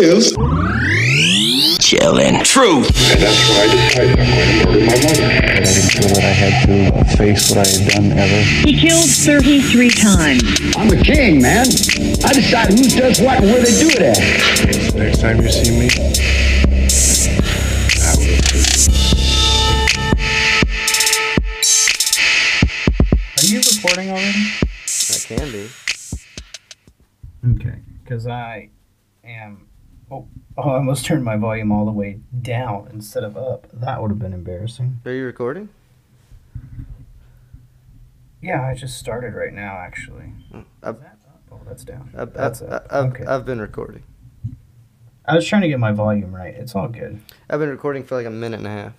is chillin'. truth. And that's why I decided I'm going to murder my mother. I didn't feel that I had to face what I had done ever. He killed 33 times. I'm a king, man. I decide who does what and where they do it at. Next time you see me, I will too. Are you recording already? I can be. Okay, because I am. Oh, oh, I almost turned my volume all the way down instead of up. That would have been embarrassing. Are you recording? Yeah, I just started right now, actually. Mm, I've, that up? Oh, that's down. I've, That's I've. I've, okay. I've been recording. I was trying to get my volume right. It's all good. I've been recording for like a minute and a half.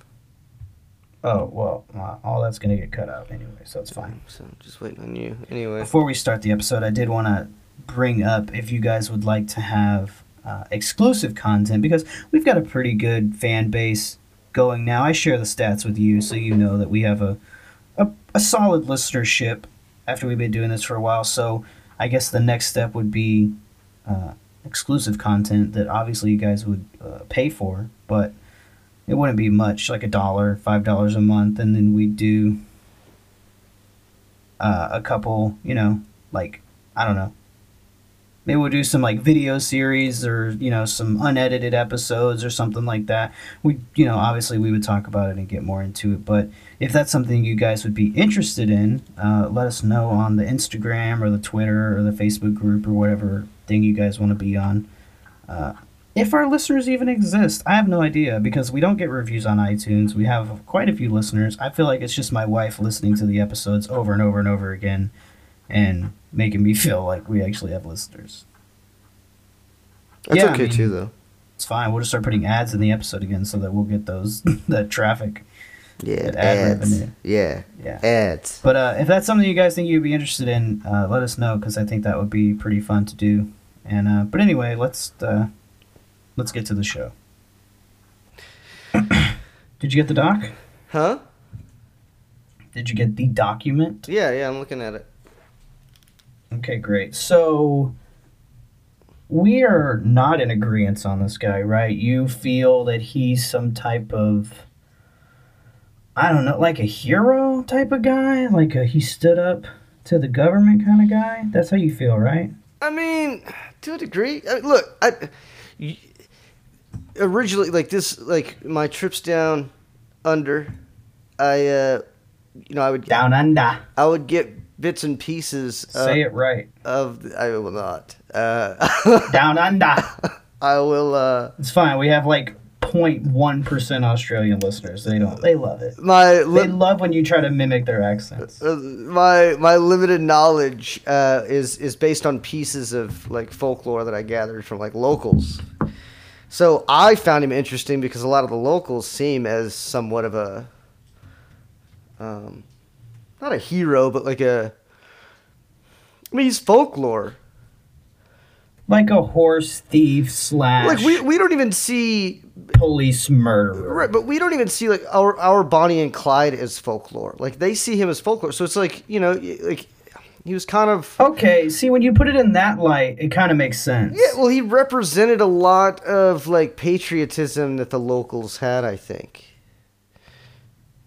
Oh, well, all that's going to get cut out anyway, so it's fine. Mm, so just waiting on you. Anyway, Before we start the episode, I did want to bring up if you guys would like to have uh, exclusive content because we've got a pretty good fan base going now. I share the stats with you so you know that we have a, a, a solid listenership after we've been doing this for a while. So I guess the next step would be uh, exclusive content that obviously you guys would uh, pay for, but it wouldn't be much like a dollar, five dollars a month, and then we'd do uh, a couple, you know, like I don't know. Maybe we'll do some like video series or you know some unedited episodes or something like that. We you know obviously we would talk about it and get more into it. But if that's something you guys would be interested in, uh, let us know on the Instagram or the Twitter or the Facebook group or whatever thing you guys want to be on. Uh, if our listeners even exist, I have no idea because we don't get reviews on iTunes. We have quite a few listeners. I feel like it's just my wife listening to the episodes over and over and over again and making me feel like we actually have listeners. that's yeah, I okay mean- too, though. It's fine. We'll just start putting ads in the episode again so that we'll get those that traffic. Yeah, Good ad ads. revenue. Yeah, Yeah. ads. But uh, if that's something you guys think you'd be interested in, uh, let us know because I think that would be pretty fun to do. And uh, but anyway, let's uh, let's get to the show. Did you get the doc? Huh? Did you get the document? Yeah, yeah. I'm looking at it. Okay, great. So we are not in agreement on this guy, right? You feel that he's some type of I don't know, like a hero type of guy, like a he stood up to the government kind of guy. That's how you feel, right? I mean, to a degree. I mean, look, I y- originally like this, like my trips down under. I, uh, you know, I would Down under. I would get bits and pieces uh, Say it right. of. I will not. Uh, Down under. I will. Uh, It's fine. We have like 0.1 percent Australian listeners. They don't. They love it. my They love when you try to mimic their accents. uh, my my limited knowledge uh, is is based on pieces of like folklore that I gathered from like locals. So I found him interesting because a lot of the locals seem as somewhat of a, um, not a hero, but like a. I mean, he's folklore. Like a horse thief slash Like we we don't even see police murderer. Right, but we don't even see like our our Bonnie and Clyde as folklore. Like they see him as folklore. So it's like you know, like he was kind of Okay, see when you put it in that light, it kind of makes sense. yeah. Well, he represented a lot of like patriotism that the locals had, I think,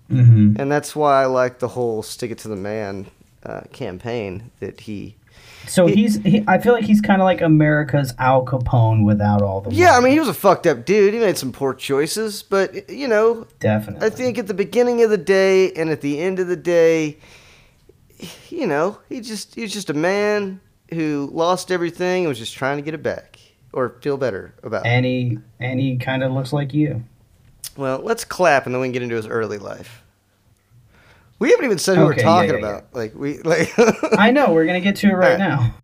hmm and that's why I like the whole "stick it to the man" uh, campaign that he. So he's he, I feel like he's kind of like America's Al Capone without all the Yeah, I mean, he was a fucked up dude. He made some poor choices, but you know, definitely. I think at the beginning of the day and at the end of the day, you know, he just he was just a man who lost everything and was just trying to get it back or feel better about. it. and he and he kind of looks like you. Well, let's clap and then we can get into his early life. We haven't even said who Okay, we're talking yeah, yeah. about. Like we like. I know we're gonna get to it right Alright. now.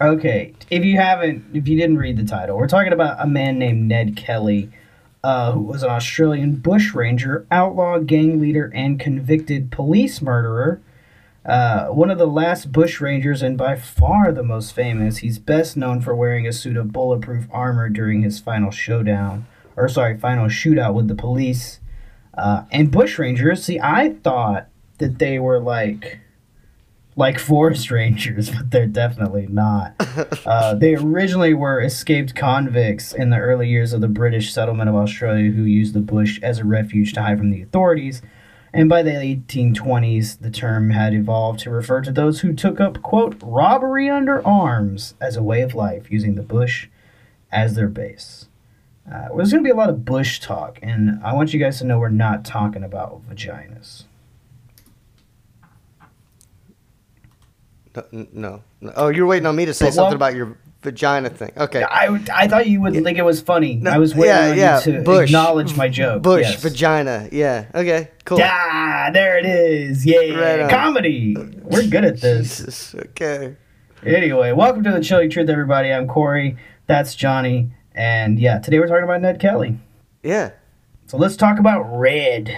Okay, if you haven't, if you didn't read the title, we're talking about a man named Ned Kelly, uh, who was an Australian bushranger, outlaw, gang leader, and convicted police murderer. Uh, one of the last bushrangers and by far the most famous. He's best known for wearing a suit of bulletproof armor during his final showdown, or sorry, final shootout with the police. Uh, and bushrangers, see, I thought that they were like like forest rangers, but they're definitely not. Uh, they originally were escaped convicts in the early years of the British settlement of Australia who used the bush as a refuge to hide from the authorities. And by the 1820s, the term had evolved to refer to those who took up, quote, robbery under arms as a way of life, using the bush as their base. Uh, well, there's going to be a lot of bush talk, and I want you guys to know we're not talking about vaginas. No, no, no. Oh, you're waiting on me to say But something about your vagina thing. Okay. I, I thought you would think it was funny. No, I was waiting yeah, on yeah, you to bush. acknowledge my joke. Bush, yes. vagina. Yeah. Okay. Cool. Ah, there it is. Yeah, Right comedy. We're good at this. Jesus. Okay. Anyway, welcome to the Chilly Truth, everybody. I'm Corey. That's Johnny. And yeah, today we're talking about Ned Kelly. Yeah. So let's talk about Red.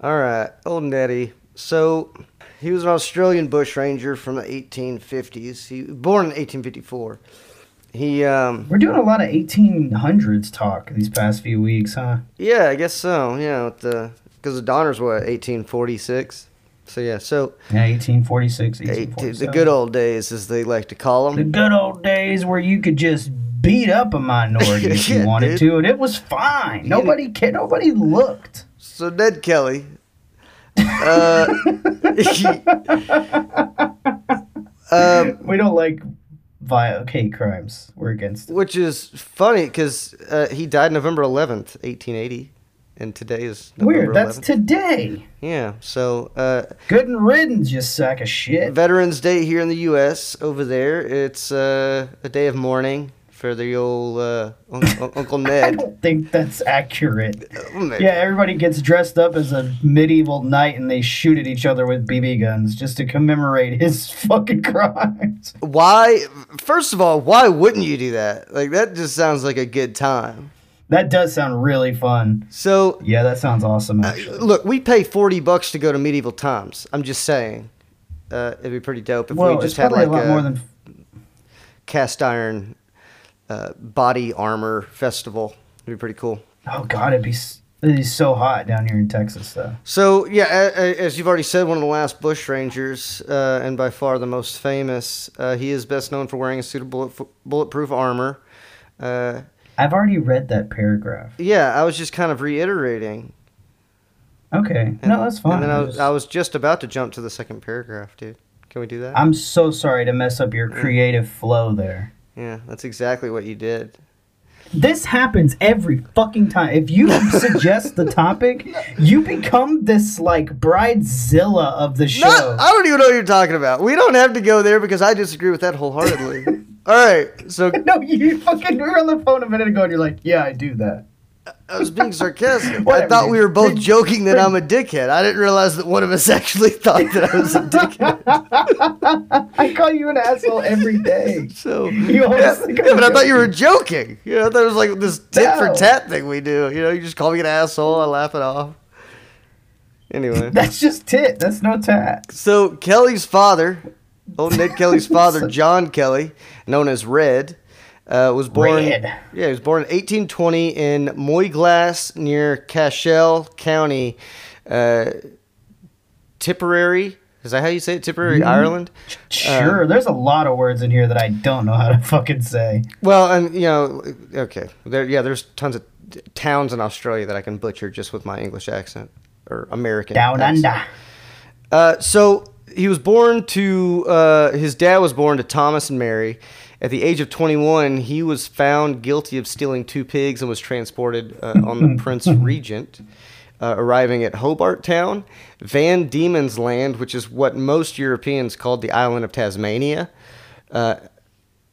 All right. Old Neddy. So he was an Australian bushranger from the 1850s. He was born in 1854. He um We're doing a lot of 1800s talk these past few weeks, huh? yeah, I guess so. Yeah, with the because the Donner's what 1846. So yeah, so Yeah, 1846, eight, 1847. the good old days, as they like to call them. The good old days where you could just beat up a minority if you Yeah, wanted dude. to, and it was fine. Nobody cared. Nobody looked. So Ned Kelly, uh, um, We don't like violent hate crimes. We're against it. which is funny because uh, he died November 11th, 1880, and today is November Weird. That's 11th. today. yeah. So uh, Good and riddance, you sack of shit. Veterans Day here in the U.S. Over there, it's uh, a day of mourning for the old uh, un- un- Uncle I don't think that's accurate. Maybe. Yeah, everybody gets dressed up as a medieval knight and they shoot at each other with BB guns just to commemorate his fucking crimes. Why? First of all, why wouldn't you do that? Like that just sounds like a good time. That does sound really fun. So Yeah, that sounds awesome, actually. Look, we pay forty bucks to go to medieval times. I'm just saying, uh, it'd be pretty dope if Well, we just had like a lot more than. cast iron uh, body armor festival. It'd be pretty cool. Oh, God, it'd be, s- it'd be so hot down here in Texas, though. So yeah, as you've already said, one of the last bush rangers, uh, and by far the most famous. Uh, he is best known for wearing a suit of bullet, bulletproof armor. Uh, I've already read that paragraph. yeah, I was just kind of reiterating. Okay. no, that's fine. And then I I was, I was just about to jump to the second paragraph, dude. Can we do that? I'm so sorry to mess up your creative flow there. Yeah, that's exactly what you did. This happens every fucking time. If you suggest the topic, you become this like bridezilla of the show. No, I don't even know what you're talking about. We don't have to go there because I disagree with that wholeheartedly. All right, so no, you fucking we were on the phone a minute ago and you're like, yeah, I do that. I was being sarcastic. I thought we were both joking that I'm a dickhead. I didn't realize that one of us actually thought that I was a dickhead. I call you an asshole every day. So You always yeah, think yeah, but I thought you were joking. joking. You know, I thought it was like this tit for tat thing we do. You know, you just call me an asshole, I laugh it off. Anyway, That's just tit. That's no tat. so Kelly's father, old Ned Kelly's father, John Kelly, known as Red, uh, was born. Red. Yeah, he was born in 1820 in Moyglass near Cashel County, uh, Tipperary. Is that how you say it? Tipperary, Mm-hmm. Ireland. Sure, there's a lot of words in here that I don't know how to fucking say. Well, and you know, okay, there, yeah, there's tons of towns in Australia that I can butcher just with my English accent or American. Down accent. under. Uh, so he was born to uh, his dad was born to Thomas and Mary. At the age of 21, he was found guilty of stealing two pigs and was transported uh, on the Prince Regent. Uh, arriving at Hobart Town, Van Diemen's Land, which is what most Europeans called the island of Tasmania, uh,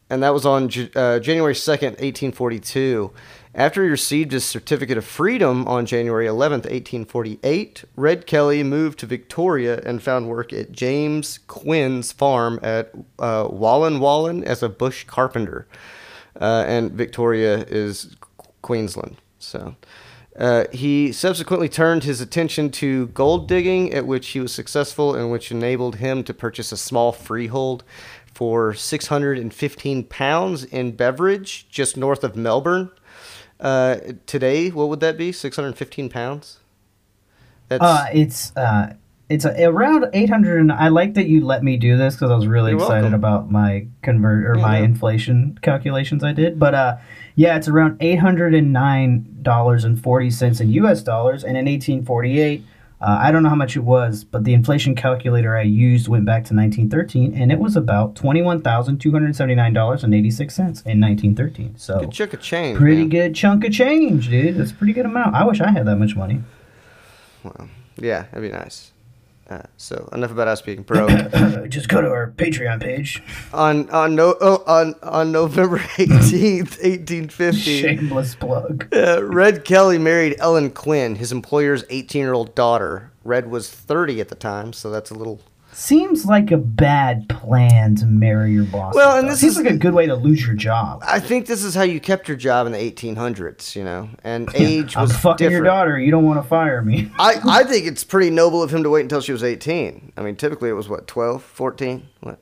and that was on J- uh, January 2nd, 1842. After he received his certificate of freedom on January 11th, 1848, Red Kelly moved to Victoria and found work at James Quinn's farm at uh, Wallan Wallan as a bush carpenter. Uh, and Victoria is Queensland. So. Uh, he subsequently turned his attention to gold digging, at which he was successful and which enabled him to purchase a small freehold for 615 pounds in Beveridge, just north of Melbourne. Uh, today, what would that be? 615 pounds? That's Uh, it's uh, it's a, around 800 and i like that you let me do this because i was really You're excited welcome. about my convert or Yeah, my no. inflation calculations i did but uh yeah it's around $809.40 in us dollars and in 1848 uh, i don't know how much it was but the inflation calculator i used went back to 1913 and it was about $21279.86 in 1913 so Good chunk of change. pretty man. good chunk of change dude that's a pretty good amount i wish i had that much money Well, Yeah, that'd be nice. Uh, so enough about us being broke. just go to our patreon page on on no oh, on on November eighteenth, eighteen fifty. Shameless plug. Uh, Red Kelly married Ellen Quinn, his employer's 18 year old daughter. Red was 30 at the time, so that's a little. Seems like a bad plan to marry your boss. Well, and this seems is- like a good way to lose your job. I think this is how you kept your job in the 1800s, you know, and age was I'm was fucking your daughter. You don't want to fire me. I, I think it's pretty noble of him to wait until she was 18. I mean, typically it was what, 12, 14? What?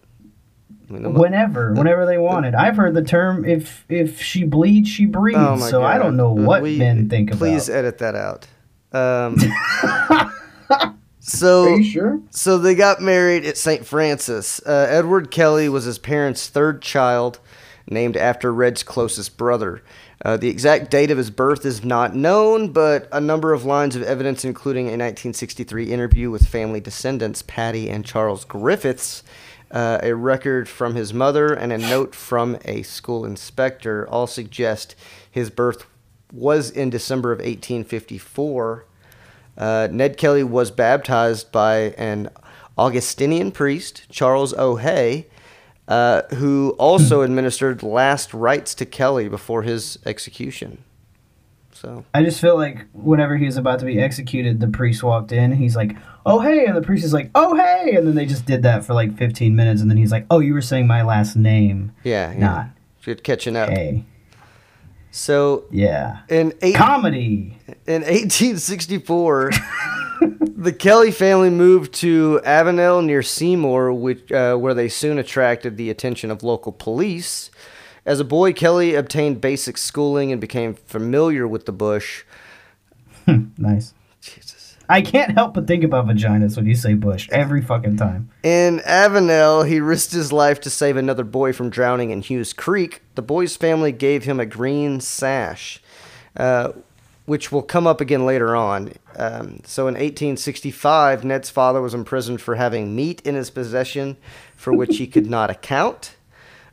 I mean, the Whenever, whenever they wanted. I've heard the term "if if she bleeds, she breeds." Oh so I don't know what we- men think Please about. Please edit that out. Um, so sure? So they got married at St. Francis. Uh, Edward Kelly was his parents' third child, named after Red's closest brother. Uh, the exact date of his birth is not known, but a number of lines of evidence, including a 1963 interview with family descendants Patty and Charles Griffiths, uh, a record from his mother, and a note from a school inspector, all suggest his birth was in December of 1854. Uh, Ned Kelly was baptized by an Augustinian priest, Charles O'Hea, uh, who also administered last rites to Kelly before his execution. So, I just feel like whenever he was about to be executed, the priest walked in. He's like, "Oh hey," and the priest is like, "Oh hey," and then they just did that for like 15 minutes, and then he's like, "Oh, you were saying my last name, yeah, yeah. not Good catching up. hey." So, Yeah. in, eight, Comedy. in 1864, the Kelly family moved to Avenel near Seymour, which, uh, where they soon attracted the attention of local police. As a boy, Kelly obtained basic schooling and became familiar with the bush. Nice. I can't help but think about vaginas when you say bush every fucking time. In Avenel, he risked his life to save another boy from drowning in Hughes Creek. The boy's family gave him a green sash, uh, which will come up again later on. Um, so in 1865, Ned's father was imprisoned for having meat in his possession for which he could not account.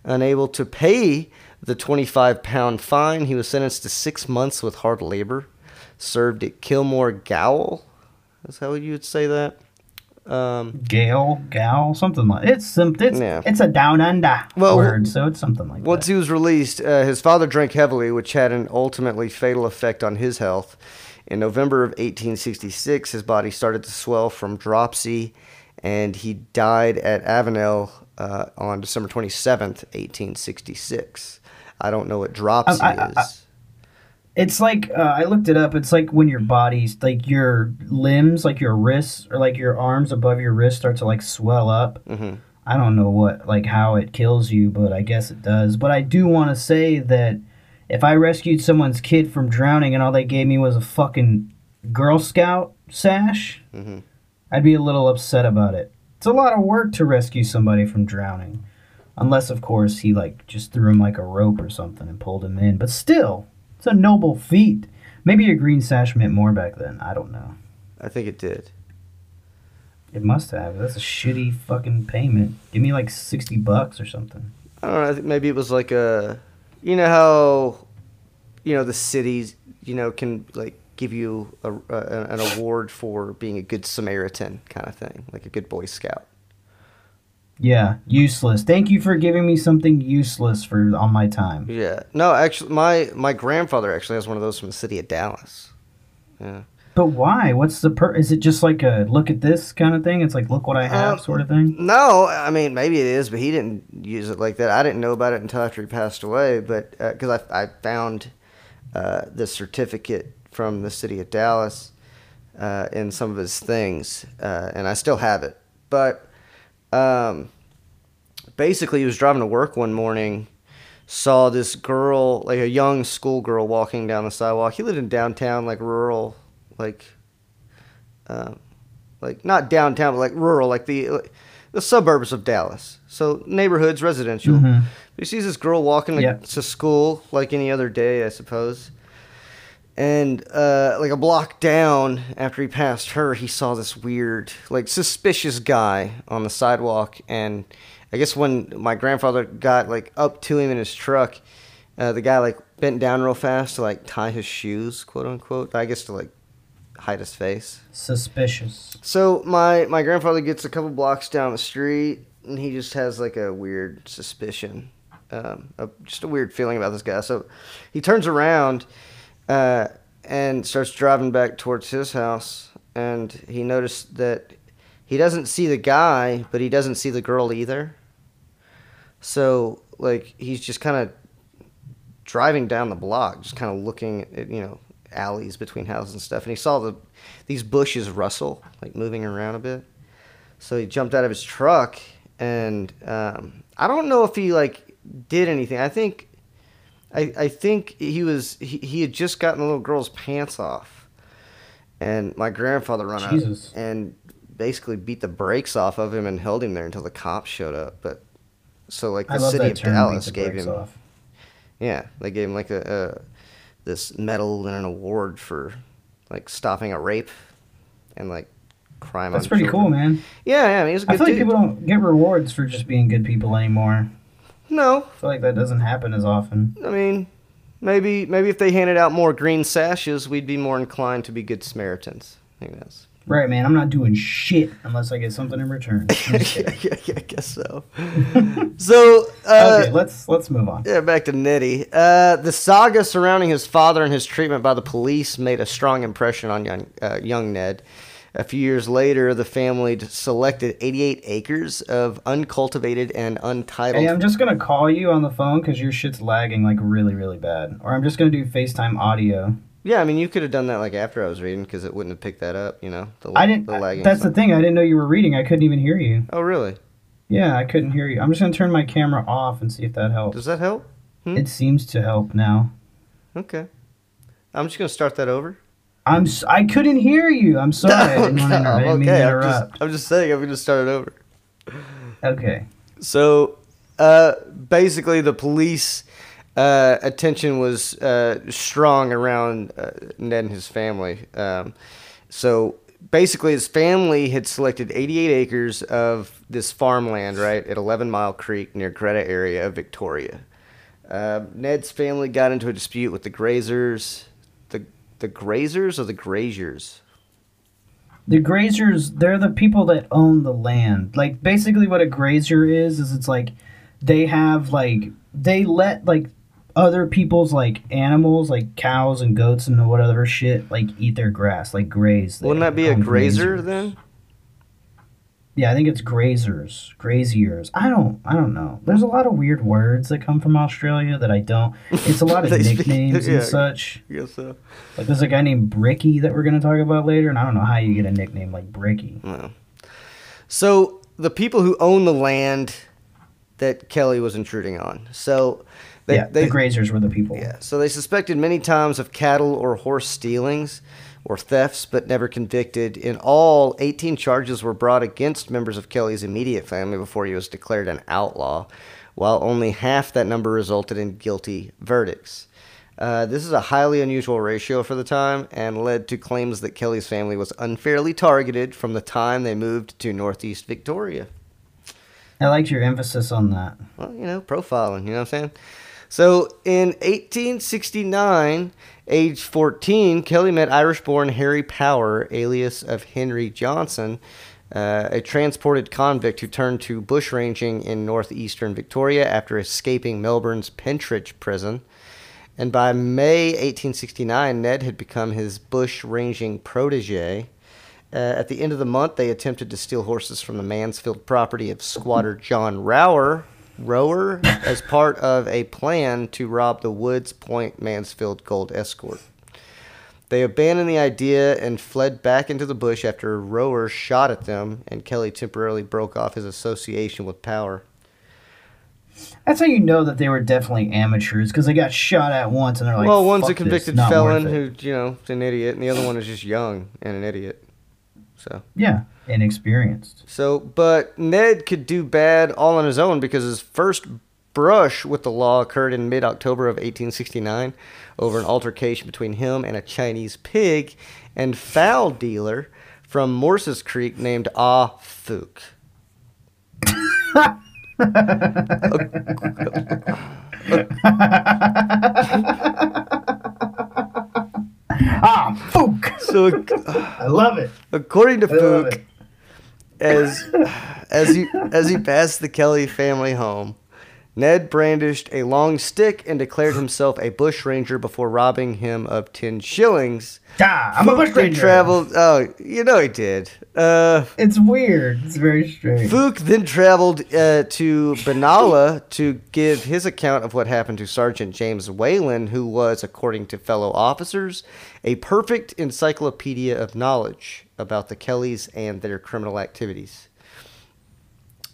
Unable to pay the 25 pound fine, he was sentenced to six months with hard labor. Served at Kilmore Gaol. That's how you would say that. Um, Gale, gal, something like it's some it's Yeah. it's a down under Well, word, so it's something like that. Once that. he was released, uh, his father drank heavily, which had an ultimately fatal effect on his health. In November of 1866, his body started to swell from dropsy, and he died at Avenel uh, on December 27th, 1866. I don't know what dropsy I- I- I- is. It's like uh, I looked it up. It's like when your body's like your limbs, like your wrists or like your arms above your wrist start to like swell up. Mhm. I don't know what like how it kills you, but I guess it does. But I do want to say that if I rescued someone's kid from drowning and all they gave me was a fucking Girl Scout sash, Mhm. I'd be a little upset about it. It's a lot of work to rescue somebody from drowning. Unless, of course, he like just threw him like a rope or something and pulled him in. But still, it's a noble feat. Maybe a green sash meant more back then. I don't know. I think it did. It must have. That's a shitty fucking payment. Give me like sixty bucks or something. I don't know. I think maybe it was like a, you know how, you know the cities, you know, can like give you a, a, an award for being a good Samaritan kind of thing, like a good Boy Scout. Yeah, useless. Thank you for giving me something useless for on my time. Yeah. No, actually, my my grandfather actually has one of those from the city of Dallas. Yeah. But why? What's the per? Is it just like a look at this kind of thing? It's like look what I have Um, sort of thing. No, I mean maybe it is, but he didn't use it like that. I didn't know about it until after he passed away. But because I I found uh, the certificate from the city of Dallas uh, in some of his things, uh, and I still have it. But um, basically, he was driving to work one morning, saw this girl, like a young schoolgirl, walking down the sidewalk. He lived in downtown, like rural, like. Uh, like not downtown, but like rural, like the like, the suburbs of Dallas. So neighborhoods, residential. He sees this girl walking Yeah. to school like any other day, I suppose. And uh, like a block down after he passed her, he saw this weird, like suspicious guy on the sidewalk. And I guess when my grandfather got like up to him in his truck, uh, the guy like bent down real fast to like tie his shoes, quote unquote. I guess to like hide his face. Suspicious. So my my grandfather gets a couple blocks down the street, and he just has like a weird suspicion, um, a, just a weird feeling about this guy. So he turns around uh, and starts driving back towards his house, and he noticed that he doesn't see the guy, but he doesn't see the girl either. So like he's just kind of driving down the block, just kind of looking at you know alleys between houses and stuff, and he saw the these bushes rustle, like moving around a bit. So he jumped out of his truck, and um, I don't know if he like did anything. I think, I I think he was he, he had just gotten the little girl's pants off, and my grandfather run Jesus. out and basically beat the brakes off of him and held him there until the cops showed up. But so like the city of. Dallas gave him off. yeah, they gave him like a, a this medal and an award for like stopping a rape and like crime. That's pretty children. cool, man. Yeah, yeah, I mean, he's a good I feel like people don't get rewards for just being good people anymore. No, I feel like that doesn't happen as often. I mean, maybe maybe if they handed out more green sashes, we'd be more inclined to be good Samaritans. Who knows? Right, man. I'm not doing shit unless I get something in return. Yeah, yeah, I guess so. so, uh, okay, let's let's move on. Yeah, back to Nitty. Uh, the saga surrounding his father and his treatment by the police made a strong impression on young, uh, young Ned. A few years later, the family selected 88 acres of uncultivated and untitled. Hey, I'm just gonna call you on the phone because your shit's lagging like really, really bad. Or I'm just gonna do FaceTime audio. yeah, I mean, you could have done that like after I was reading because it wouldn't have picked that up, you know? The, I didn't. The lagging that's the thing. I didn't know you were reading. I couldn't even hear you. Oh, really? Yeah, I couldn't hear you. I'm just gonna turn my camera off and see if that helps. Does that help? Hmm? It seems to help now. Okay. I'm just going to start that over. I'm. s- I couldn't hear you. I'm sorry. I didn't, want to inter- I didn't mean to okay, I'm interrupt. just, I'm just saying, I'm going to start it over. Okay. So, uh, basically, the police uh, attention was uh, strong around uh, Ned and his family. Um, so, basically, his family had selected 88 acres of this farmland, right, at 11 Mile Creek near Greta area of Victoria. Uh, Ned's family got into a dispute with the grazers. The, grazers or the graziers? The grazers, they're the people that own the land. Like basically what a grazier is is it's like they have like they let like other people's like animals like cows and goats and whatever shit like eat their grass, like graze. Wouldn't that be a grazer grazers. then? Yeah, I think it's grazers, graziers. I don't, I don't know. There's a lot of weird words that come from Australia that I don't. It's a lot of nicknames yeah. and such. Guess so. Like there's a guy named Bricky that we're gonna talk about later, and I don't know how you get a nickname like Bricky. So the people who own the land that Kelly was intruding on. So they, yeah, they the grazers were the people. yeah, so they suspected many times of cattle or horse stealings or thefts, but never convicted. In all, 18 charges were brought against members of Kelly's immediate family before he was declared an outlaw, while only half that number resulted in guilty verdicts. Uh, this is a highly unusual ratio for the time and led to claims that Kelly's family was unfairly targeted from the time they moved to Northeast Victoria. I liked your emphasis on that. Well, you know, profiling, you know what I'm saying? So in 1869, age 14, Kelly met Irish born Harry Power, alias of Henry Johnson, uh, a transported convict who turned to bushranging in northeastern Victoria after escaping Melbourne's Pentridge prison. And by May 1869, Ned had become his bushranging protege. Uh, at the end of the month, they attempted to steal horses from the Mansfield property of squatter John Rower, Rower as part of a plan to rob the Woods Point Mansfield Gold Escort. They abandoned the idea and fled back into the bush after Rower shot at them, and Kelly temporarily broke off his association with Power. That's how you know that they were definitely amateurs because they got shot at once and they're like, well, one's a "Fuck this, convicted felon who, you know, is an idiot, and the other one is just young and an idiot. So Yeah, inexperienced. so, but Ned could do bad all on his own because his first brush with the law occurred in mid October of 1869 over an altercation between him and a Chinese pig and fowl dealer from Morse's Creek named Ah Fook. Ah, fook! So, I love it. according to I Fook, as as he as he passed the Kelly family home, Ned brandished a long stick and declared himself a bushranger before robbing him of ten shillings. Ah, I'm a Fook bush ranger. traveled. Oh, you know he did. Uh, It's weird. It's very strange. Fook then traveled uh, to Benalla to give his account of what happened to Sergeant James Whelan, who was, according to fellow officers, a perfect encyclopedia of knowledge about the Kellys and their criminal activities.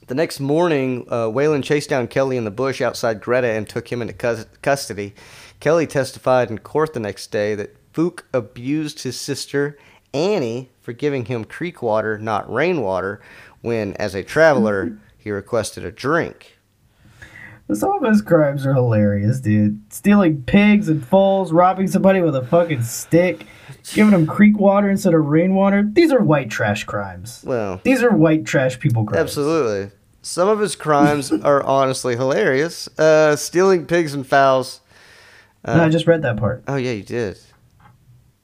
The next morning, uh, Whelan chased down Kelly in the bush outside Greta and took him into cus- custody. Kelly testified in court the next day that Fook abused his sister Annie for giving him creek water, not rainwater, when, as a traveler, he requested a drink. Some of his crimes are hilarious, dude. Stealing pigs and foals, robbing somebody with a fucking stick, giving them creek water instead of rainwater. These are white trash crimes. Well, These are white trash people crimes. absolutely. Some of his crimes are honestly hilarious. Uh, stealing pigs and fowls. No, I just read that part. Oh yeah, you did.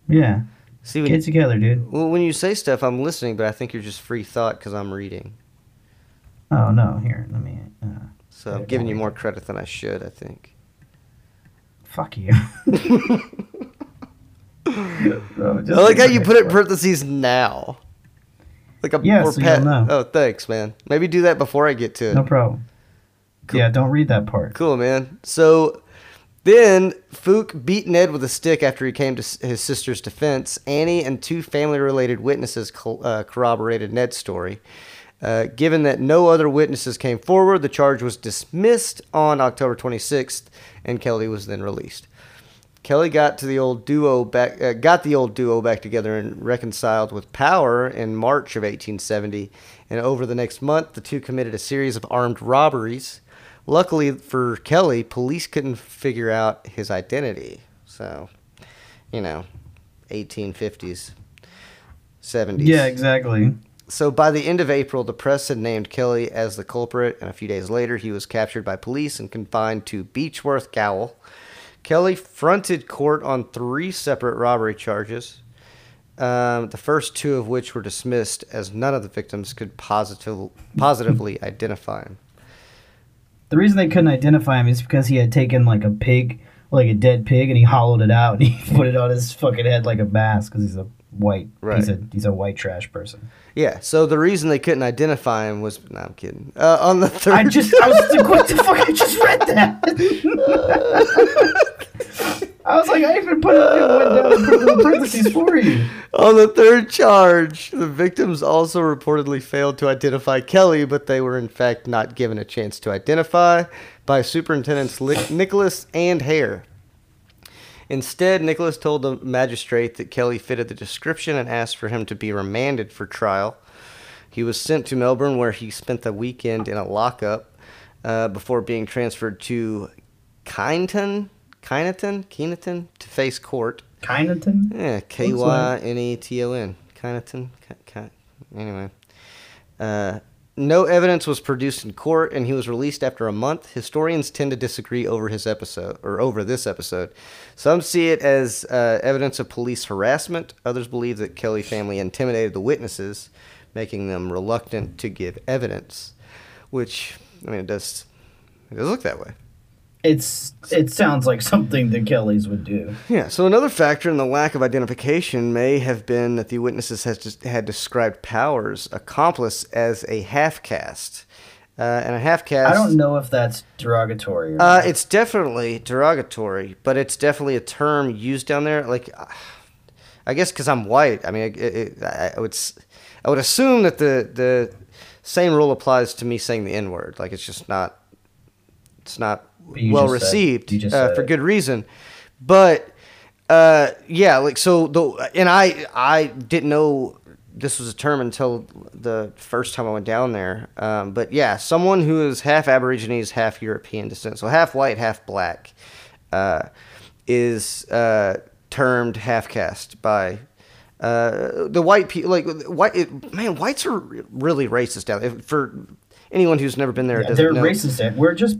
Yeah. See, when, Get together, dude. well, when you say stuff, I'm listening, but I think you're just free thought because I'm reading. Oh, no. Here, let me. Uh, So I'm giving you more credit than I should. I think. fuck you. I like how you put it in parentheses now. Like a Yeah, so know. Oh, thanks, man. Maybe do that before I get to it. No problem. Cool. Yeah, don't read that part. Cool, man. So then Fook beat Ned with a stick after he came to his sister's defense. Annie and two family related witnesses uh, corroborated Ned's story. Uh, given that no other witnesses came forward, the charge was dismissed on October 26th, and Kelly was then released. Kelly got to the old duo back, uh, got the old duo back together and reconciled with Power in March of 1870. And over the next month, the two committed a series of armed robberies. Luckily for Kelly, police couldn't figure out his identity. So, you know, 1850s, 70s. Yeah, exactly. So by the end of April, the press had named Kelly as the culprit, and a few days later, he was captured by police and confined to Beechworth Gaol. Kelly fronted court on three separate robbery charges, um, the first two of which were dismissed as none of the victims could positive, positively identify him. The reason they couldn't identify him is because he had taken like a pig, like a dead pig, and he hollowed it out and he put it on his fucking head like a mask because he's a white. Right. He's a he's a white trash person. Yeah, so the reason they couldn't identify him was no, I'm kidding. Uh, on the third, I just I was like, what the fuck? I just read that. I was like, I even put it, it went down put it in parentheses for you. On the third charge, the victims also reportedly failed to identify Kelly, but they were in fact not given a chance to identify by Superintendents Nicholas and Hare. Instead, Nicholas told the magistrate that Kelly fitted the description and asked for him to be remanded for trial. He was sent to Melbourne, where he spent the weekend in a lockup uh, before being transferred to Kyneton, Kyneton, Keenaton to face court. Kyneton? Yeah, K Y N E T O N. Kyneton. Ky- Ky- Anyway. Uh, no evidence was produced in court, and he was released after a month. Historians tend to disagree over his episode, or over this episode. Some see it as uh, evidence of police harassment. Others believe that Kelly family intimidated the witnesses, making them reluctant to give evidence. Which, I mean, it does, it does look that way. It's it sounds like something the Kellys would do. Yeah, so another factor in the lack of identification may have been that the witnesses has just had described Powers' accomplice as a half caste. Uh, and a half caste. I don't know if that's derogatory. Or Uh, not. it's definitely derogatory, but it's definitely a term used down there. Like, uh, I guess because I'm white. I mean, it, it, I I would, s- I would assume that the the same rule applies to me saying the N word. Like, it's just not, it's not But you well received uh, for it. good reason. But uh, yeah, like so the and I I didn't know this was a term until the first time I went down there. Um, but yeah, someone who is half Aborigines, half European descent, so half white, half black, uh, is uh, termed half caste by uh, the white people. Like white, it, man, whites are really racist down there. For anyone who's never been there, Yeah, doesn't they're know, racist. We're just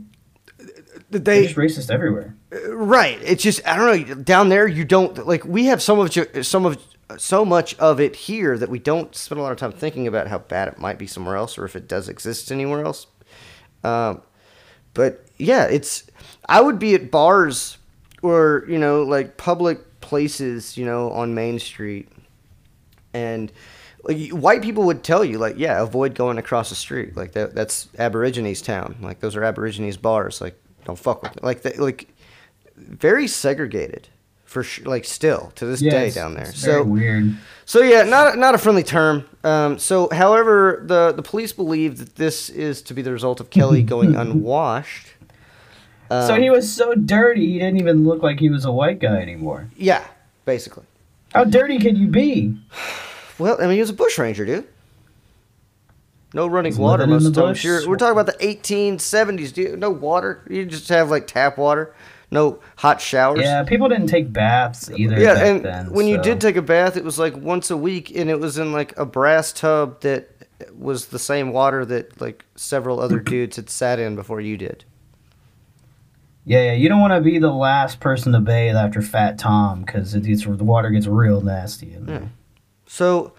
they're just racist everywhere. Right. It's just I don't know. Down there, you don't like. We have some of some of so much of it here that we don't spend a lot of time thinking about how bad it might be somewhere else, or if it does exist anywhere else. Um, but yeah, it's. I would be at bars or you know like public places, you know, on Main Street, and like white people would tell you like, yeah, avoid going across the street. Like that, that's Aborigines town. Like those are Aborigines bars. Like don't fuck with me. Like that, like very segregated for sure. Like still to this Yeah, day down there. So weird. so yeah, not not a friendly term. Um, so, however, the the police believe that this is to be the result of Kelly going unwashed. Um, so he was so dirty, he didn't even look like he was a white guy anymore. yeah, basically. How dirty could you be? Well, I mean, he was a bushranger, dude. No running water most of the time. Sure, we're talking about the 1870s, dude. No water. You just have like tap water. No hot showers. Yeah, people didn't take baths either. Yeah, and then, when you did take a bath, it was like once a week, and it was in like a brass tub that was the same water that like several other dudes had sat in before you did. yeah, yeah, you don't want to be the last person to bathe after Fat Tom because the water gets real nasty in there. So,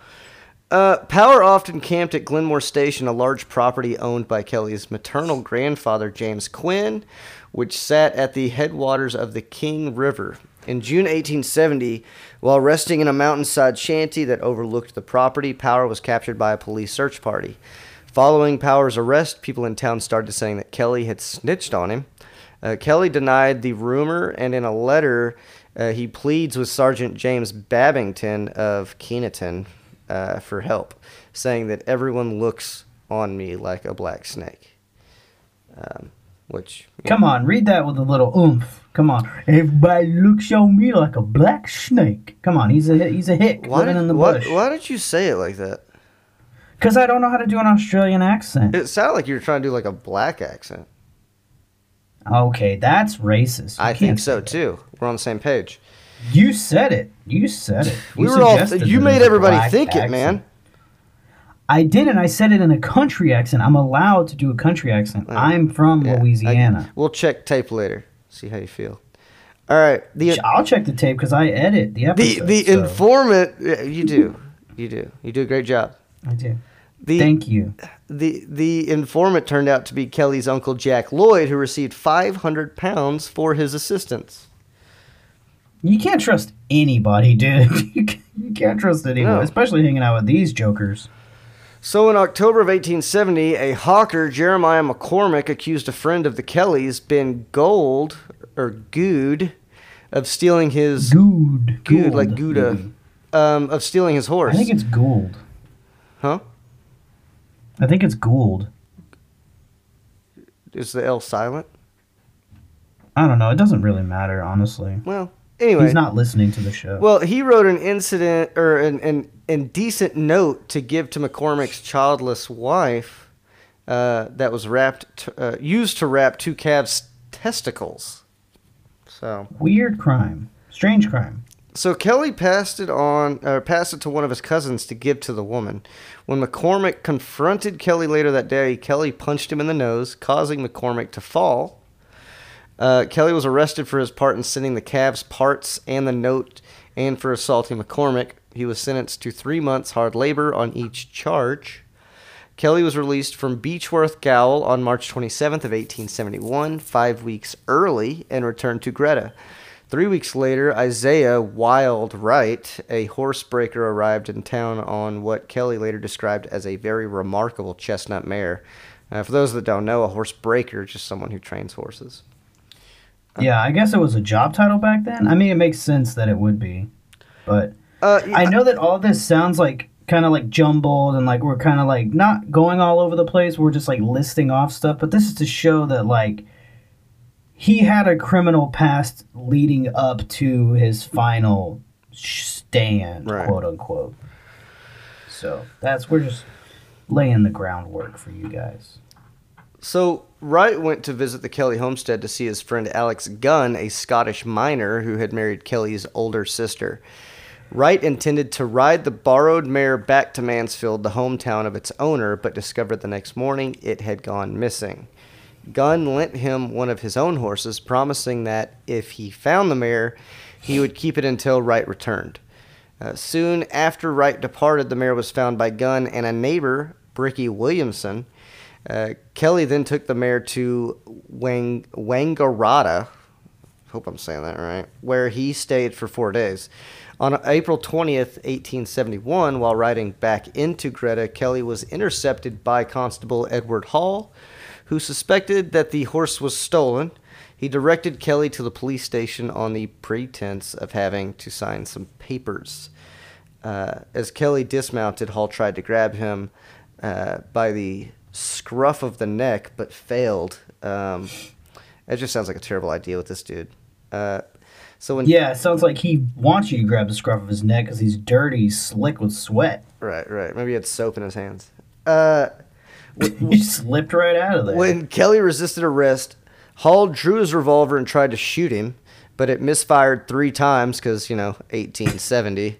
uh, Power often camped at Glenmore Station, a large property owned by Kelly's maternal grandfather, James Quinn, which sat at the headwaters of the King River. In June 1870, while resting in a mountainside shanty that overlooked the property, Power was captured by a police search party. Following Power's arrest, people in town started saying that Kelly had snitched on him. Uh, Kelly denied the rumor, and in a letter, uh, he pleads with Sergeant James Babington of Keenaton uh, for help, saying that everyone looks on me like a black snake. Um, which, Come on, read that with a little oomph. Come on, everybody looks on me like a black snake. Come on, he's a he's a hick why living did, in the why, bush. why did you say it like that? Because I don't know how to do an Australian accent. It sounded like you were trying to do like a black accent. Okay, that's racist. You I think so too. We're on the same page. You said it. You said it. We You were all. suggested You made everybody think it, man. I didn't. I said it in a country accent. I'm allowed to do a country accent. Mm. I'm from Yeah, I- Louisiana. we'll check tape later. See how you feel. All right. The I'll check the tape because I edit the the episode. the so informant. You do. You do. You do a great job. I do. The Thank you. the the informant turned out to be Kelly's uncle Jack Lloyd, who received five hundred pounds for his assistance. You can't trust anybody, dude. You can't, you can't trust anyone, No. especially hanging out with these jokers. So in October of 1870, a hawker, Jeremiah McCormick, accused a friend of the Kellys, Ben Gold or Good, of stealing his Good. Good, like Gouda, maybe. um, of stealing his horse. I think it's Gould. huh? I think it's Gould. Is the L silent? I don't know. It doesn't really matter, honestly. Well, anyway. He's not listening to the show. Well, he wrote an incident or an, an indecent note to give to McCormick's childless wife uh, that was wrapped uh, used to wrap two calves' testicles. So, Weird crime. Strange crime. so Kelly passed it on, or passed it to one of his cousins to give to the woman. When McCormick confronted Kelly later that day, Kelly punched him in the nose, causing McCormick to fall. Uh, Kelly was arrested for his part in sending the calves parts and the note, and for assaulting McCormick. He was sentenced to three months hard labor on each charge. Kelly was released from Beechworth Gaol on March 27th of 1871, five weeks early, and returned to Greta. Three weeks later, Isaiah Wild Wright, a horsebreaker, arrived in town on what Kelly later described as a very remarkable chestnut mare. Uh, for those that don't know, a horsebreaker is just someone who trains horses. Yeah, I guess it was a job title back then. I mean, it makes sense that it would be. But Uh, I know that all this sounds like kind of like jumbled and like we're kind of like not going all over the place. We're just like listing off stuff. But this is to show that like he had a criminal past leading up to his final stand, Right. quote unquote. So that's we're just laying the groundwork for you guys. So Wright went to visit the Kelly homestead to see his friend Alex Gunn, a Scottish miner who had married Kelly's older sister. Wright intended to ride the borrowed mare back to Mansfield, the hometown of its owner, but discovered the next morning it had gone missing. Gunn lent him one of his own horses, promising that if he found the mare, he would keep it until Wright returned. Uh, soon after Wright departed, the mare was found by Gunn and a neighbor, Bricky Williamson. Uh, Kelly then took the mare to Wang- Wangaratta, hope I'm saying that right, where he stayed for four days. On April 20th, 1871, while riding back into Greta, Kelly was intercepted by Constable Edward Hall, who suspected that the horse was stolen. He directed Kelly to the police station on the pretense of having to sign some papers. Uh, as Kelly dismounted, Hall tried to grab him uh, by the scruff of the neck, but failed. Um, it just sounds like a terrible idea with this dude. Uh, so when Yeah, it sounds like he wants you to grab the scruff of his neck because he's dirty, slick with sweat. right, right, maybe he had soap in his hands. Uh, He slipped right out of there. when Kelly resisted arrest, Hall drew his revolver and tried to shoot him, but it misfired three times because you know 1870.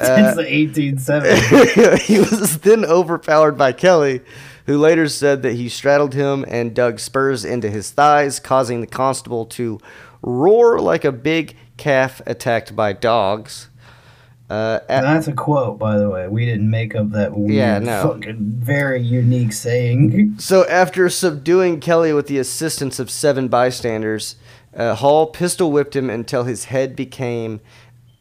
Since the 1870s. he was then overpowered by Kelly, who later said that he straddled him and dug spurs into his thighs, causing the constable to roar like a big calf attacked by dogs. Uh, at- That's a quote, by the way. We didn't make up that weird, Yeah, no. fucking very unique saying. so, after subduing Kelly with the assistance of seven bystanders, uh, Hall pistol whipped him until his head became,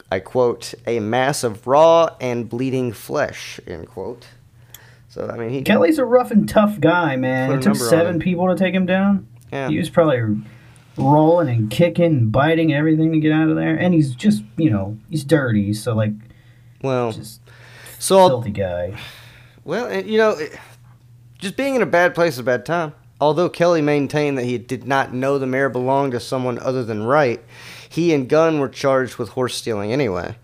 I quote, a mass of raw and bleeding flesh, end quote. So, I mean, he. Kelly's a rough and tough guy, man. It took seven people to take him down. Yeah. He was probably rolling and kicking and biting everything to get out of there. And he's just, you know, he's dirty, so like, Well, just so I'll, filthy guy. Well, and, you know, it- just being in a bad place is a bad time. Although Kelly maintained that he did not know the mare belonged to someone other than Wright, he and Gunn were charged with horse stealing anyway.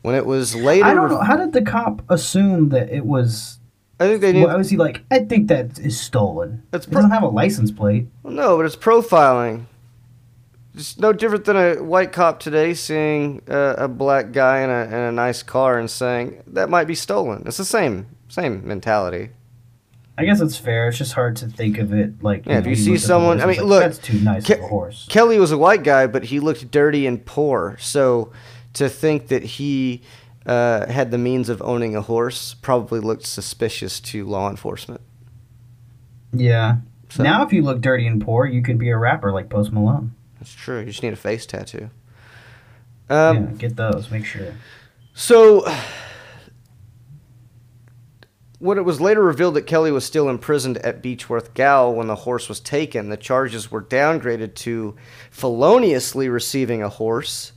When it was later, I don't know. How did the cop assume that it was? I think they knew. Why was he like? I think that is stolen. That's it doesn't have a license plate. Well, no, but it's profiling. It's no different than a white cop today seeing uh, a black guy in a, in a nice car and saying that might be stolen. It's the same same mentality. I guess it's fair. It's just hard to think of it like. Yeah, if know, you see looked at the someone- I mean, like, look, that's too nice Ke- of a horse. Kelly was a white guy, but he looked dirty and poor. So to think that he uh, had the means of owning a horse probably looked suspicious to law enforcement. Yeah. So- Now, if you look dirty and poor, you could be a rapper like Post Malone. That's true. You just need a face tattoo. Um, yeah, get those. Make sure. So, when it was later revealed that Kelly was still imprisoned at Beechworth Gow when the horse was taken, the charges were downgraded to feloniously receiving a horse.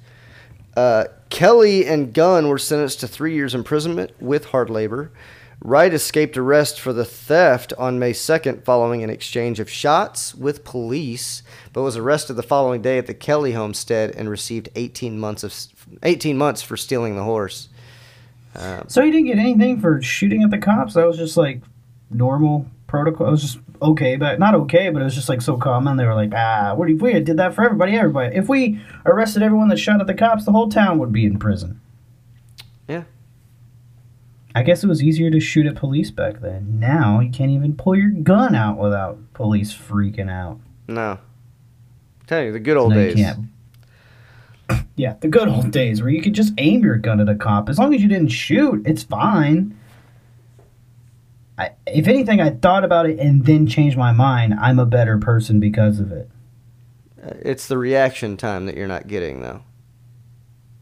Uh, Kelly and Gunn were sentenced to three years imprisonment with hard labor. Wright escaped arrest for the theft on May 2nd following an exchange of shots with police, but was arrested the following day at the Kelly homestead and received 18 months of 18 months for stealing the horse. Um, so he didn't get anything for shooting at the cops? That was just like normal protocol. It was just okay, but not okay, but it was just like so common. They were like, ah, what if we did that for everybody? Everybody. If we arrested everyone that shot at the cops, the whole town would be in prison. Yeah. I guess it was easier to shoot at police back then. Now you can't even pull your gun out without police freaking out. No. I'm telling you, the good old days. can't. Yeah, the good old days where you could just aim your gun at a cop. As long as you didn't shoot, it's fine. I, if anything, I thought about it and then changed my mind. I'm a better person because of it. Uh, It's the reaction time that you're not getting, though.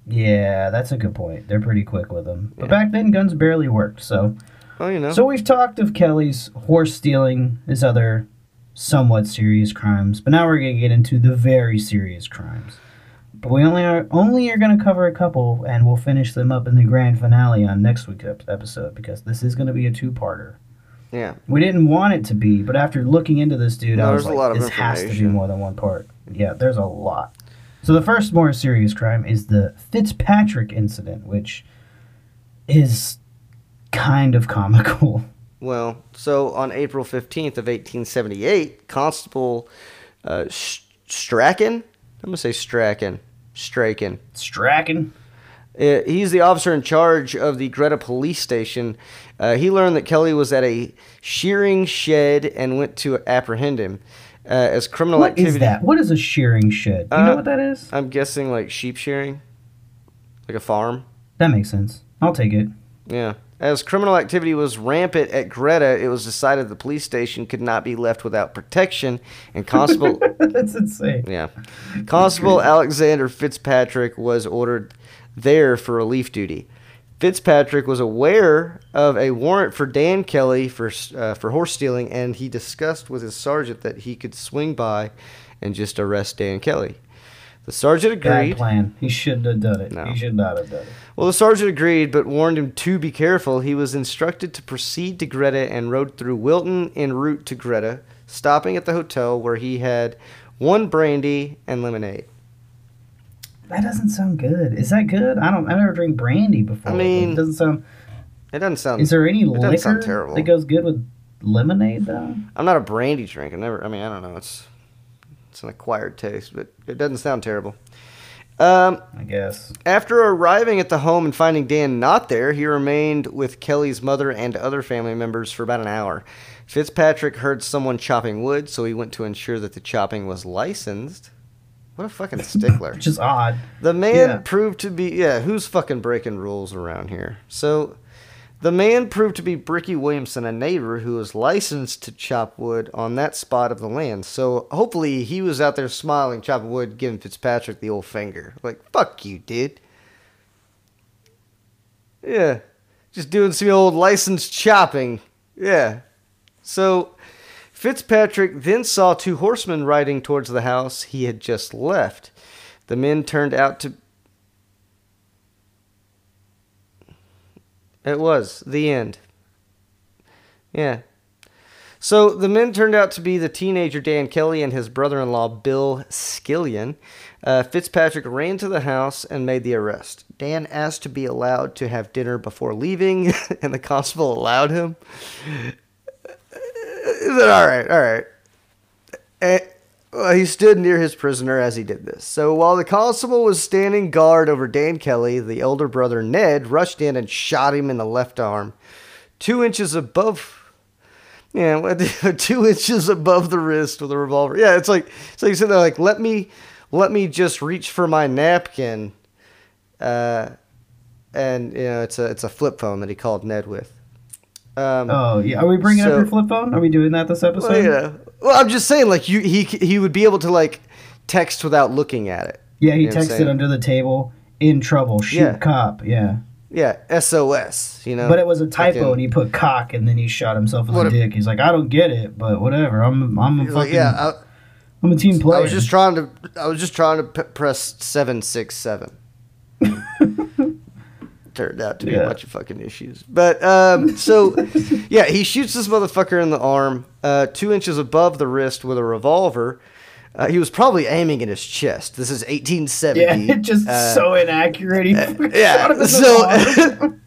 Yeah, that's a good point. They're pretty quick with them. But Yeah. back then, guns barely worked. So, Well, you know. so we've talked of Kelly's horse stealing, his other somewhat serious crimes. But now we're gonna get into the very serious crimes. But we only are only are gonna cover a couple, and we'll finish them up in the grand finale on next week's episode because this is gonna be a two-parter. yeah. We didn't want it to be, but after looking into this dude, No, I was like, lot of this has to be more than one part. Yeah, there's a lot. So the first more serious crime is the Fitzpatrick incident, which is kind of comical. Well, so on April 15th of 1878, Constable uh, Strachan, I'm going to say Strachan, Strachan, Strachan. Uh, he's the officer in charge of the Greta police station. Uh, he learned that Kelly was at a shearing shed and went to apprehend him. Uh, as criminal What activity, is that? What is a shearing shed? Do you Uh, know what that is? I'm guessing like sheep shearing, like a farm. That makes sense. I'll take it. Yeah. As criminal activity was rampant at Greta, it was decided the police station could not be left without protection, and Constable That's insane. Yeah. Constable Alexander Fitzpatrick was ordered there for relief duty. Fitzpatrick was aware of a warrant for Dan Kelly for uh, for horse stealing, and he discussed with his sergeant that he could swing by and just arrest Dan Kelly. The sergeant agreed. Bad plan. He shouldn't have done it. No. He should not have done it. Well, the sergeant agreed, but warned him to be careful. He was instructed to proceed to Greta and rode through Winton en route to Greta, stopping at the hotel where he had one brandy and lemonade. That doesn't sound good. Is that good? I don't. I never drink brandy before. I mean- it doesn't sound. It doesn't sound. Is there any liquor that goes good with lemonade though? I'm not a brandy drinker. Never. I mean, I don't know. It's it's an acquired taste, but it doesn't sound terrible. Um, I guess. after arriving at the home and finding Dan not there, he remained with Kelly's mother and other family members for about an hour. Fitzpatrick heard someone chopping wood, so he went to ensure that the chopping was licensed. What a fucking stickler. Which is odd. The man Yeah. proved to be yeah, who's fucking breaking rules around here? So the man proved to be Bricky Williamson, a neighbor who was licensed to chop wood on that spot of the land. So hopefully he was out there smiling, chopping wood, giving Fitzpatrick the old finger. Like, fuck you, dude. Yeah. Just doing some old licensed chopping. Yeah. So Fitzpatrick then saw two horsemen riding towards the house he had just left. The men turned out to. It was the end. Yeah. So the men turned out to be the teenager Dan Kelly and his brother in law Bill Skillion. Uh, Fitzpatrick ran to the house and made the arrest. Dan asked to be allowed to have dinner before leaving, and the constable allowed him. Is it all right? All right. Well, he stood near his prisoner as he did this. So while the constable was standing guard over Dan Kelly, the elder brother Ned rushed in and shot him in the left arm, two inches above. Yeah, two inches above the wrist with a revolver. Yeah, it's like it's like sitting there like let me let me just reach for my napkin, uh, and you know it's a it's a flip phone that he called Ned with. Um, Oh yeah. Are we bringing So- up your flip phone? Are we doing that this episode? well, yeah. Well, I'm just saying, like you, he he would be able to like text without looking at it. Yeah, he You know texted under the table. In trouble. Shoot Yeah. cop. Yeah. Yeah, SOS. You know. But it was a typo, Fucking- and he put cock, and then he shot himself in the a dick. He's like, I don't get it, but whatever. I'm I'm a Like, fucking yeah, I, I'm a team player. I was just trying to. I was just trying to p- press seven six seven. Turned out to be Yeah. a bunch of fucking issues. But um, so, yeah, he shoots this motherfucker in the arm, uh, two inches above the wrist with a revolver. Uh, he was probably aiming at his chest. This is 1870. yeah, just Uh, so inaccurate. He fucking shot him yeah. So,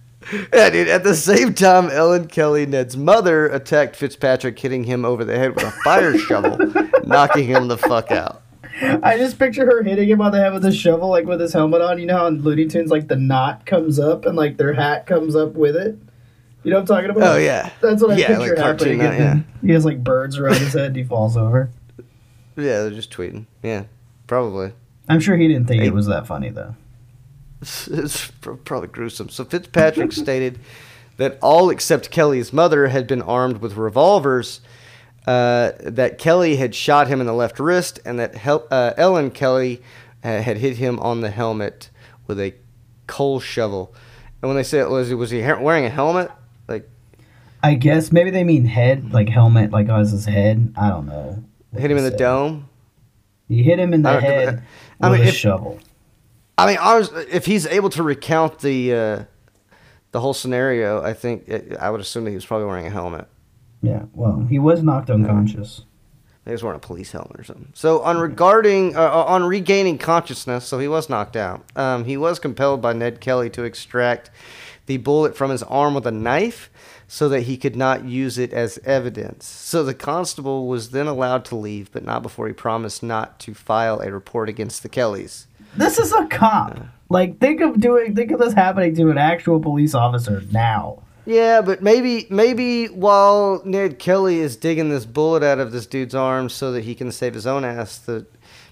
dude. At the same time, Ellen Kelly, Ned's mother, attacked Fitzpatrick, hitting him over the head with a fire shovel, knocking him the fuck out. I just picture her hitting him on the head with a shovel, like with his helmet on. You know how in Looney Tunes, like the knot comes up and like their hat comes up with it. You know what I'm talking about? Oh yeah, That's what I Yeah, picture like happening. knot, then He has like birds around his head. and He falls over. yeah. They're just tweeting. Yeah, probably. I'm sure he didn't think Hey. it was that funny though. It's pr- probably gruesome. So Fitzpatrick stated that all except Kelly's mother had been armed with revolvers. Uh, that Kelly had shot him in the left wrist, and that Hel- uh, Ellen Kelly uh, had hit him on the helmet with a coal shovel. And when they said was was he wearing a helmet? Like I guess maybe they mean head, like helmet, like as his head. I don't know. hit him in the dome. You hit him in the head I with mean, a if- shovel. I mean, ours, if he's able to recount the uh, the whole scenario, I think I would assume that he was probably wearing a helmet. Yeah. Well, he was knocked unconscious. He was wearing a police helmet or something. So on regarding uh, uh, on regaining consciousness, so he was knocked out. Um, he was compelled by Ned Kelly to extract the bullet from his arm with a knife so that he could not use it as evidence. So the constable was then allowed to leave, but not before he promised not to file a report against the Kellys. This is a cop. Like think of doing think of this happening to an actual police officer now. Yeah, but maybe maybe while Ned Kelly is digging this bullet out of this dude's arm so that he can save his own ass, that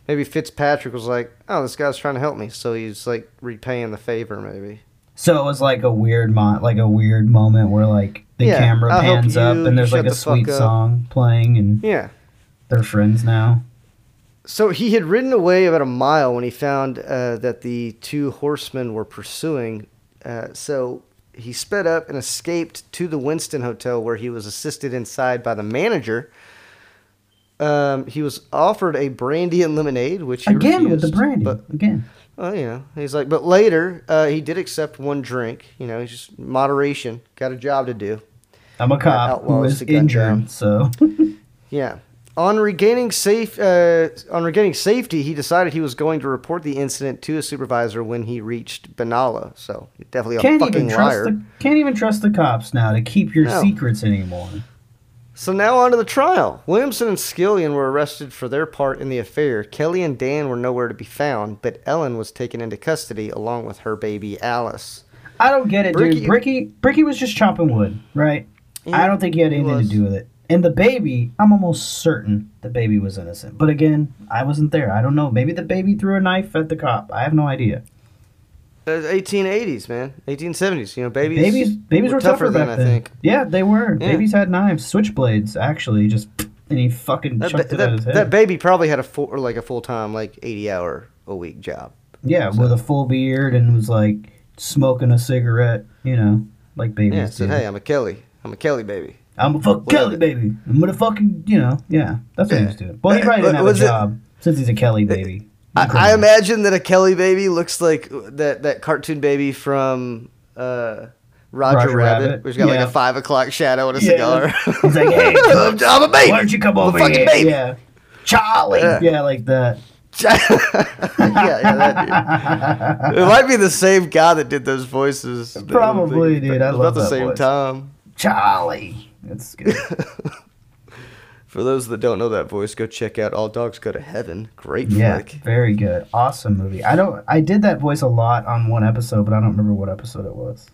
maybe Fitzpatrick was like, "Oh, this guy's trying to help me," so he's like repaying the favor, maybe. So it was like a weird mo- like a weird moment where like the Yeah, camera I'll pans up and there's like a the sweet song playing and Yeah. they're friends now. So he had ridden away about a mile when he found uh, that the two horsemen were pursuing. Uh, so he sped up and escaped to the Winton Hotel, where he was assisted inside by the manager. Um, he was offered a brandy and lemonade, which he Again with the brandy. But Again. Oh, know, he's like, but later uh, he did accept one drink. You know, he's just moderation. Got a job to do. I'm a cop who is injured, so Yeah. On regaining safe, uh, on regaining safety, he decided he was going to report the incident to a supervisor when he reached Benalla. So definitely a can't fucking even trust liar. the can't even trust the cops now to keep your No. secrets anymore. So now on to the trial. Williamson and Skillion were arrested for their part in the affair. Kelly and Dan were nowhere to be found, but Ellen was taken into custody along with her baby Alice. I don't get it, Bricky- dude. Bricky Bricky was just chopping wood, right? Yeah, I don't think he had anything was. to do with it. And the baby, I'm almost certain the baby was innocent. But again, I wasn't there. I don't know. Maybe the baby threw a knife at the cop. I have no idea. It 1880s, man. 1870s. You know, babies. Babies, babies were, tougher, then, back I then. think. Yeah, they were. Yeah. Babies had knives, switchblades. Actually, just and he fucking That, chucked ba- it at his head. that baby probably had a full, or like a full time, like 80 hour a week job. yeah, with a full beard and was like smoking a cigarette. You know, like babies Yeah, said, hey, I'm a Kelly. I'm a Kelly baby. I'm a fuck Whatever. Kelly baby. I'm gonna fucking you know yeah. That's what he Yeah. was doing. Well, he uh, probably didn't uh, have a Was it- job since he's a Kelly uh, baby. I, I imagine that a Kelly baby looks like that, that cartoon baby from uh, Roger, Roger Rabbit, Rabbit. who's got Yeah. like a five o'clock shadow and a Yeah. cigar. He's like, hey, I'm, I'm a baby. why don't you come I'm a over fucking here? baby. Yeah, Charlie. Yeah. Yeah, like that. yeah, yeah, that dude. It might be the same guy that did those voices. Probably, dude. I love about the same voice. time. Charlie. That's good. For those that don't know that voice, go check out All Dogs Go to Heaven. Great yeah, flick. very good. Awesome movie. I don't. I did that voice a lot on one episode, but I don't remember what episode it was.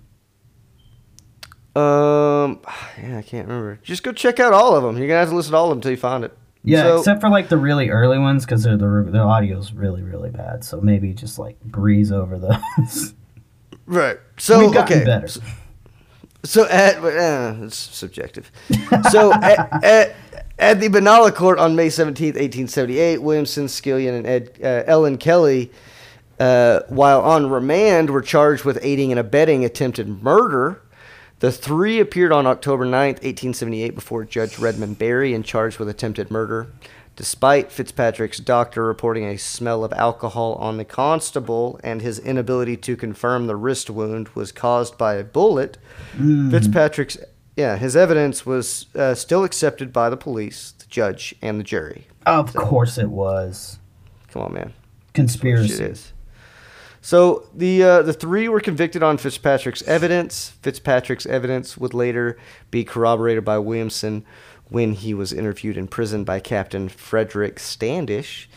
Um, yeah, I can't remember. Just go check out all of them. You're gonna have to listen to all of them until you find it. Yeah, So- except for like the really early ones because the the audio's really really bad. So maybe just like breeze over those. Right. So We've gotten okay. better. So at uh, it's subjective. So at, at at the Benalla Court on May seventeenth, eighteen seventy eight, Williamson, Skillion, and Ed, uh, Ellen Kelly, uh, while on remand, were charged with aiding and abetting attempted murder. The three appeared on October 9th, 1878, before Judge Redmond Barry and charged with attempted murder. Despite Fitzpatrick's doctor reporting a smell of alcohol on the constable and his inability to confirm the wrist wound was caused by a bullet, Fitzpatrick's yeah his evidence was uh, still accepted by the police, the judge, and the jury. of course, it was Come on, man. Conspiracy. is. So the uh, the three were convicted on Fitzpatrick's evidence. Fitzpatrick's evidence would later be corroborated by Williamson when he was interviewed in prison by Captain Frederick Standish.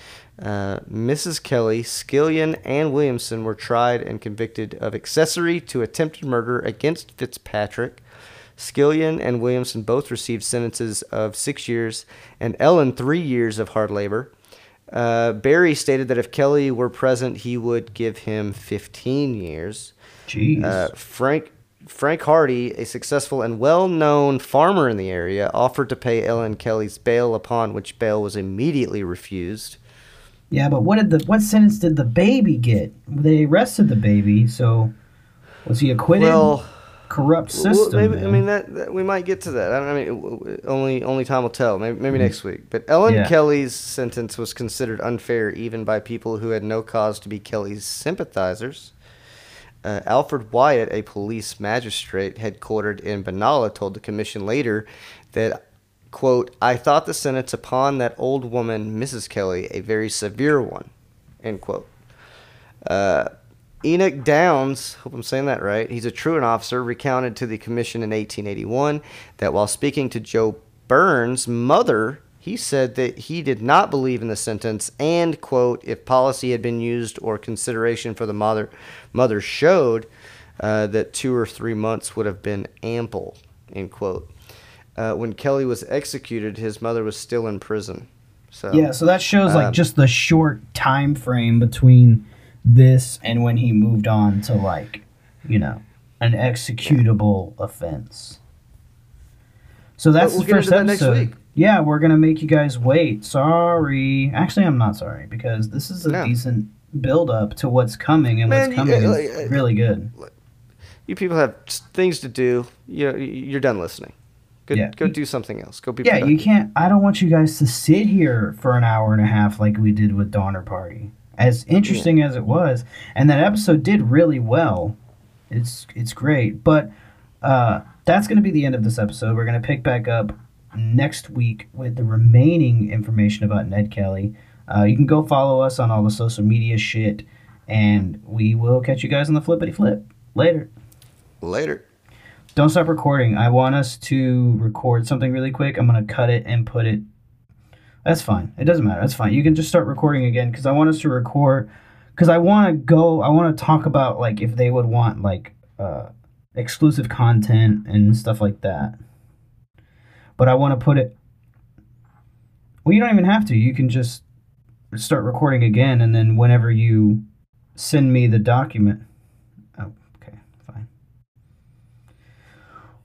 Uh, Mrs. Kelly, Skillion, and Williamson were tried and convicted of accessory to attempted murder against Fitzpatrick. Skillion and Williamson both received sentences of six years, and Ellen three years of hard labor. Uh, Barry stated that if Kelly were present, he would give him 15 years. Jeez. Uh, Frank Frank Harty, a successful and well-known farmer in the area, offered to pay Ellen Kelly's bail, upon which bail was immediately refused. yeah, but what did the what sentence did the baby get? They arrested the baby, so was he acquitted? Well, Corrupt Well, system. maybe, I mean that, that we might get to that. I, don't, I mean, only only time will tell. Maybe, maybe mm-hmm. next week. But Ellen Yeah. Kelly's sentence was considered unfair even by people who had no cause to be Kelly's sympathizers. Uh, Alfred Wyatt, a police magistrate headquartered in Benalla, told the commission later that, "quote I thought the sentence upon that old woman, Mrs. Kelly, a very severe one." End quote. Uh, Enoch Downs, hope I'm saying that right, he's a truant officer, recounted to the commission in 1881 that while speaking to Joe Byrne's mother, he said that he did not believe in the sentence and, quote, if policy had been used or consideration for the mother, mother showed uh, that two or three months would have been ample, end quote. Uh, when Kelly was executed, his mother was still in prison. So Yeah, so that shows like Um, just the short time frame between this and when he moved on to like, you know, an executable offense. So that's we'll the first that next episode. week. Yeah, we're gonna make you guys wait. Sorry, actually, I'm not sorry because this is a No. decent build up to what's coming, and Man, what's you- coming uh, is like, uh, really good. you people have things to do. You you're done listening. Go, Yeah. go do something else. Go be Yeah, you can't. I don't want you guys to sit here for an hour and a half like we did with Donner Party. As interesting as it was, and that episode did really well. It's it's great, but uh, that's going to be the end of this episode. We're going to pick back up next week with the remaining information about Ned Kelly. Uh, you can go follow us on all the social media shit, and we will catch you guys on the flippity flip later. Later. Don't stop recording. I want us to record something really quick. I'm going to cut it and put it. That's fine. It doesn't matter. That's fine. You can just start recording again because I want us to record. Because I want to go. I want to talk about like if they would want like uh, exclusive content and stuff like that. But I want to put it. Well, you don't even have to. You can just start recording again, and then whenever you send me the document. Oh, okay, fine.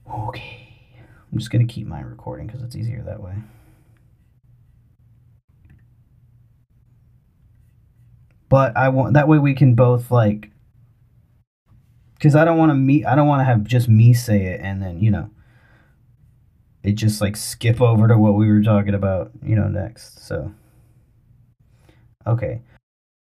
Okay. I'm just going to keep mine recording because it's easier that way. But I want that way we can both like cuz I don't want to meet I don't want to have just me say it and then, you know, it just like skip over to what we were talking about, you know, next. So Okay.